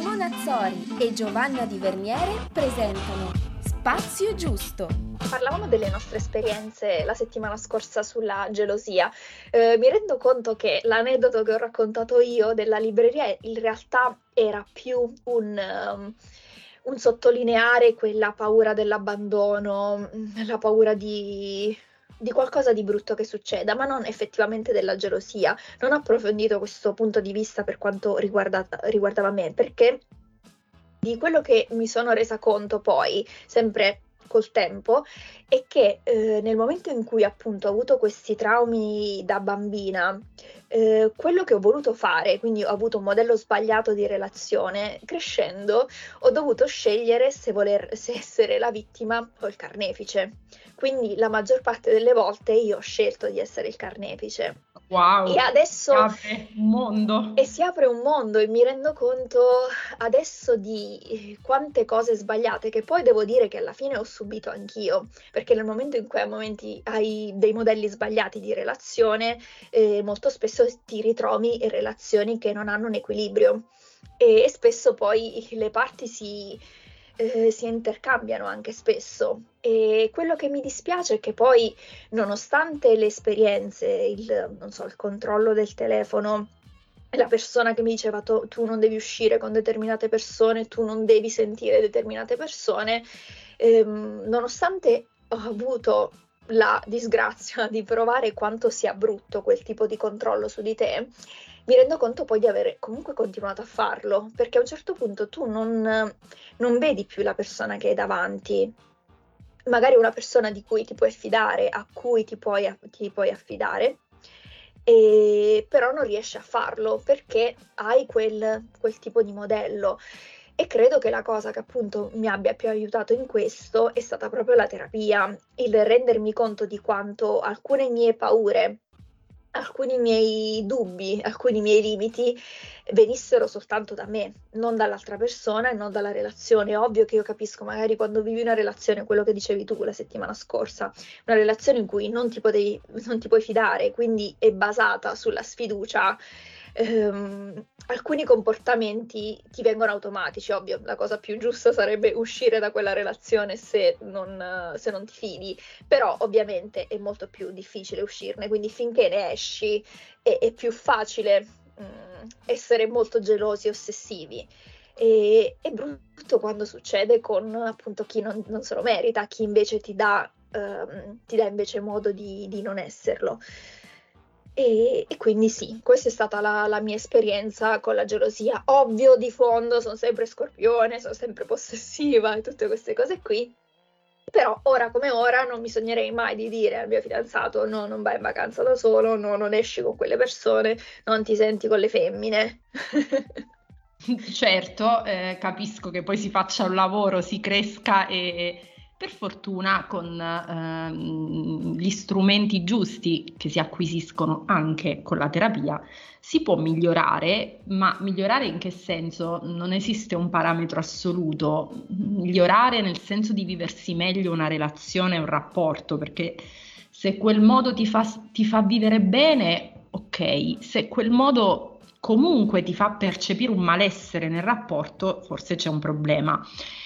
Simona Azzori e Giovanna Di Verniere presentano Spazio Giusto. Parlavamo delle nostre esperienze la settimana scorsa sulla gelosia. Eh, mi rendo conto che l'aneddoto che ho raccontato io della libreria in realtà era più un, um, un sottolineare quella paura dell'abbandono, la paura di di qualcosa di brutto che succeda, ma non effettivamente della gelosia. Non ho approfondito questo punto di vista per quanto riguarda, riguardava me, perché di quello che mi sono resa conto poi, sempre col tempo, è che eh, nel momento in cui appunto ho avuto questi traumi da bambina, eh, quello che ho voluto fare, quindi ho avuto un modello sbagliato di relazione, crescendo ho dovuto scegliere se, voler, se essere la vittima o il carnefice. Quindi la maggior parte delle volte io ho scelto di essere il carnefice. Wow! E adesso... Si apre un mondo. E si apre un mondo e mi rendo conto adesso di quante cose sbagliate che poi devo dire che alla fine ho subito anch'io, perché nel momento in cui hai, momenti, hai dei modelli sbagliati di relazione, eh, molto spesso ti ritrovi in relazioni che non hanno un equilibrio e, e spesso poi le parti si eh, si intercambiano anche spesso. E quello che mi dispiace è che poi nonostante le esperienze, il, so, il controllo del telefono, la persona che mi diceva tu, tu, non devi uscire con determinate persone, tu non devi sentire determinate persone, ehm, nonostante ho avuto la disgrazia di provare quanto sia brutto quel tipo di controllo su di te, mi rendo conto poi di aver comunque continuato a farlo, perché a un certo punto tu non, non vedi più la persona che hai davanti, magari una persona di cui ti puoi affidare, a cui ti puoi, ti puoi affidare, e, però non riesci a farlo perché hai quel, quel tipo di modello. E credo che la cosa che appunto mi abbia più aiutato in questo è stata proprio la terapia, il rendermi conto di quanto alcune mie paure alcuni miei dubbi, alcuni miei limiti venissero soltanto da me, non dall'altra persona e non dalla relazione. Ovvio che io capisco magari quando vivi una relazione, quello che dicevi tu la settimana scorsa, una relazione in cui non ti, potevi, non ti puoi fidare, quindi è basata sulla sfiducia ehm, alcuni comportamenti ti vengono automatici, ovvio, la cosa più giusta sarebbe uscire da quella relazione se non, se non ti fidi, però ovviamente è molto più difficile uscirne, quindi finché ne esci è, è più facile mh, mm, essere molto gelosi e ossessivi. E, è brutto quando succede con appunto chi non, non se lo merita, chi invece ti dà, ehm, ti dà invece modo di, di non esserlo. E, e, quindi sì, questa è stata la, la, mia esperienza con la gelosia. Ovvio di fondo sono sempre scorpione, sono sempre possessiva e tutte queste cose qui. Però ora come ora non mi sognerei mai di dire al mio fidanzato no, non vai in vacanza da solo, no, non esci con quelle persone, non ti senti con le femmine. certo, eh, capisco che poi si faccia un lavoro, si cresca e per fortuna con ehm, gli strumenti giusti che si acquisiscono anche con la terapia si può migliorare, ma migliorare in che senso? Non esiste un parametro assoluto, migliorare nel senso di viversi meglio una relazione, un rapporto, perché se quel modo ti fa, ti fa vivere bene, ok, se quel modo comunque ti fa percepire un malessere nel rapporto, forse c'è un problema.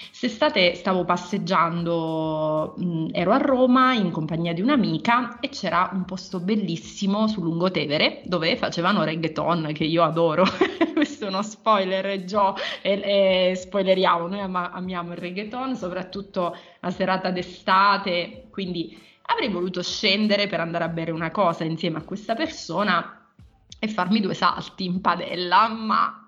Quest'estate stavo passeggiando, mh, ero a Roma in compagnia di un'amica e c'era un posto bellissimo su Lungotevere dove facevano reggaeton che io adoro. Questo è uno spoiler, Gio, e, e spoileriamo, noi am- amiamo il reggaeton, soprattutto la serata d'estate, quindi avrei voluto scendere per andare a bere una cosa insieme a questa persona e farmi due salti in padella, ma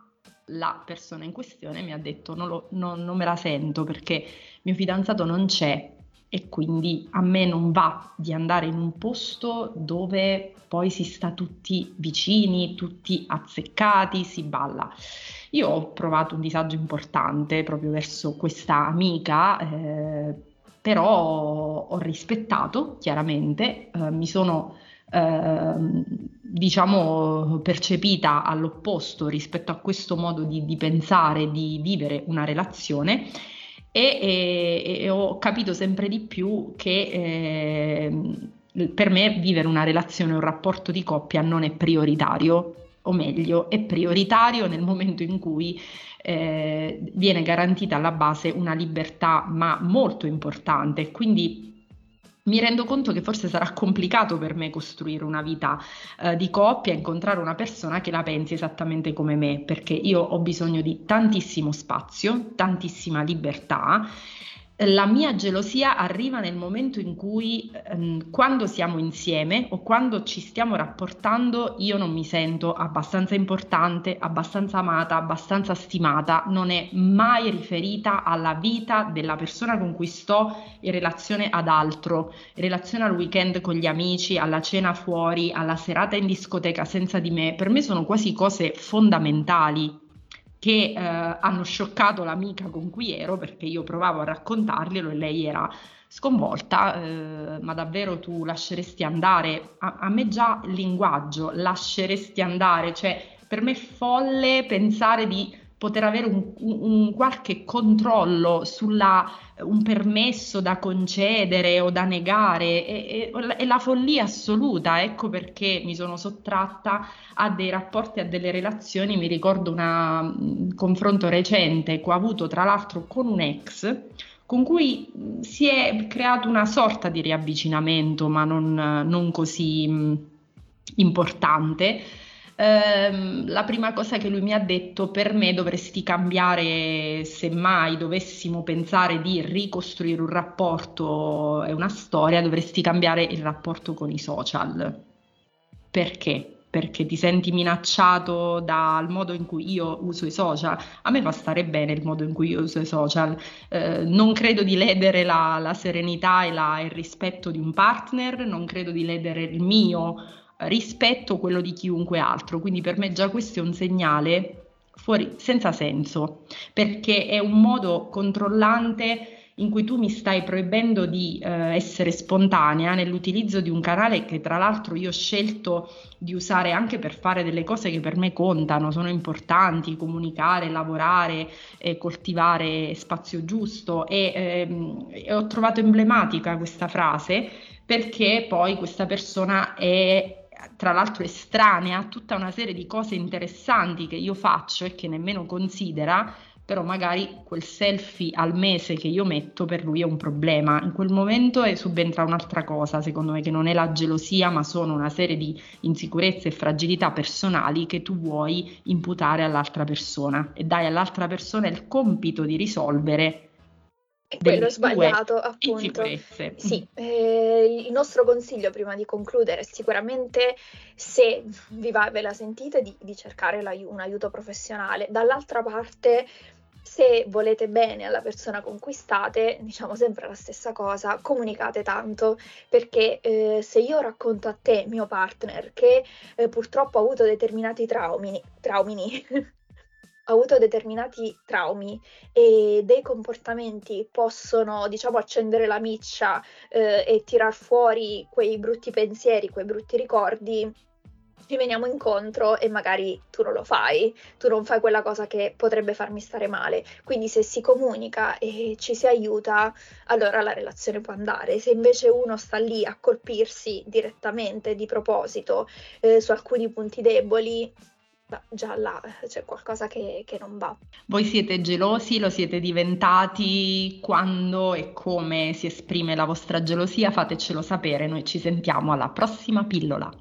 la persona in questione mi ha detto non, lo, non, non me la sento perché mio fidanzato non c'è e quindi a me non va di andare in un posto dove poi si sta tutti vicini, tutti azzeccati, si balla. Io ho provato un disagio importante proprio verso questa amica, eh, però ho rispettato chiaramente, eh, mi sono Ehm, diciamo percepita all'opposto rispetto a questo modo di, di pensare, di vivere una relazione e, e, e, ho capito sempre di più che eh, per me vivere una relazione, un rapporto di coppia non è prioritario, o meglio, è prioritario nel momento in cui eh, viene garantita alla base una libertà ma molto importante. Quindi mi rendo conto che forse sarà complicato per me costruire una vita eh, di coppia, incontrare una persona che la pensi esattamente come me, perché io ho bisogno di tantissimo spazio, tantissima libertà la mia gelosia arriva nel momento in cui ehm, quando siamo insieme o quando ci stiamo rapportando io non mi sento abbastanza importante, abbastanza amata, abbastanza stimata, non è mai riferita alla vita della persona con cui sto in relazione ad altro, in relazione al weekend con gli amici, alla cena fuori, alla serata in discoteca senza di me. Per me sono quasi cose fondamentali che eh, hanno scioccato l'amica con cui ero perché io provavo a raccontarglielo e lei era sconvolta, eh, ma davvero tu lasceresti andare? A, a, me già il linguaggio, lasceresti andare, cioè per me è folle pensare di poter avere un, un, un qualche controllo sulla un permesso da concedere o da negare, è, è, è, la follia assoluta, ecco perché mi sono sottratta a dei rapporti, a delle relazioni, mi ricordo un mm, confronto recente che ho avuto tra l'altro con un ex con cui si è creato una sorta di riavvicinamento, ma non, non così importante ehm, la prima cosa che lui mi ha detto, per me dovresti cambiare, se mai dovessimo pensare di ricostruire un rapporto e una storia, dovresti cambiare il rapporto con i social. Perché? perché ti senti minacciato dal modo in cui io uso i social. A me fa stare bene il modo in cui io uso i social. Eh, non credo di ledere la, la serenità e la, il rispetto di un partner, non credo di ledere il mio rispetto quello di chiunque altro. Quindi per me già questo è un segnale fuori, senza senso, perché è un modo controllante in cui tu mi stai proibendo di eh, essere spontanea nell'utilizzo di un canale che tra l'altro io ho scelto di usare anche per fare delle cose che per me contano, sono importanti, comunicare, lavorare, eh, coltivare spazio giusto e, ehm, e ho trovato emblematica questa frase perché poi questa persona è tra l'altro estranea a tutta una serie di cose interessanti che io faccio e che nemmeno considera, però magari quel selfie al mese che io metto per lui è un problema. In quel momento subentra un'altra cosa, secondo me, che non è la gelosia, ma sono una serie di insicurezze e fragilità personali che tu vuoi imputare all'altra persona e dai all'altra persona il compito di risolvere è quello sbagliato, appunto. Sì, eh, il nostro consiglio prima di concludere è sicuramente, se vi va, ve la sentite, di, di cercare un aiuto professionale. Dall'altra parte, se volete bene alla persona con cui state, diciamo sempre la stessa cosa, comunicate tanto, perché eh, se io racconto a te, mio partner, che eh, purtroppo ha avuto determinati traumi, traumini, avuto determinati traumi e dei comportamenti possono, diciamo, accendere la miccia eh, e tirar fuori quei brutti pensieri, quei brutti ricordi, ci veniamo incontro e magari tu non lo fai, tu non fai quella cosa che potrebbe farmi stare male. Quindi se si comunica e ci si aiuta, allora la relazione può andare. Se invece uno sta lì a colpirsi direttamente, di proposito, eh, su alcuni punti deboli, già là c'è qualcosa che, che, non va. Voi siete gelosi, lo siete diventati, quando e come si esprime la vostra gelosia? Fatecelo sapere, noi ci sentiamo alla prossima pillola.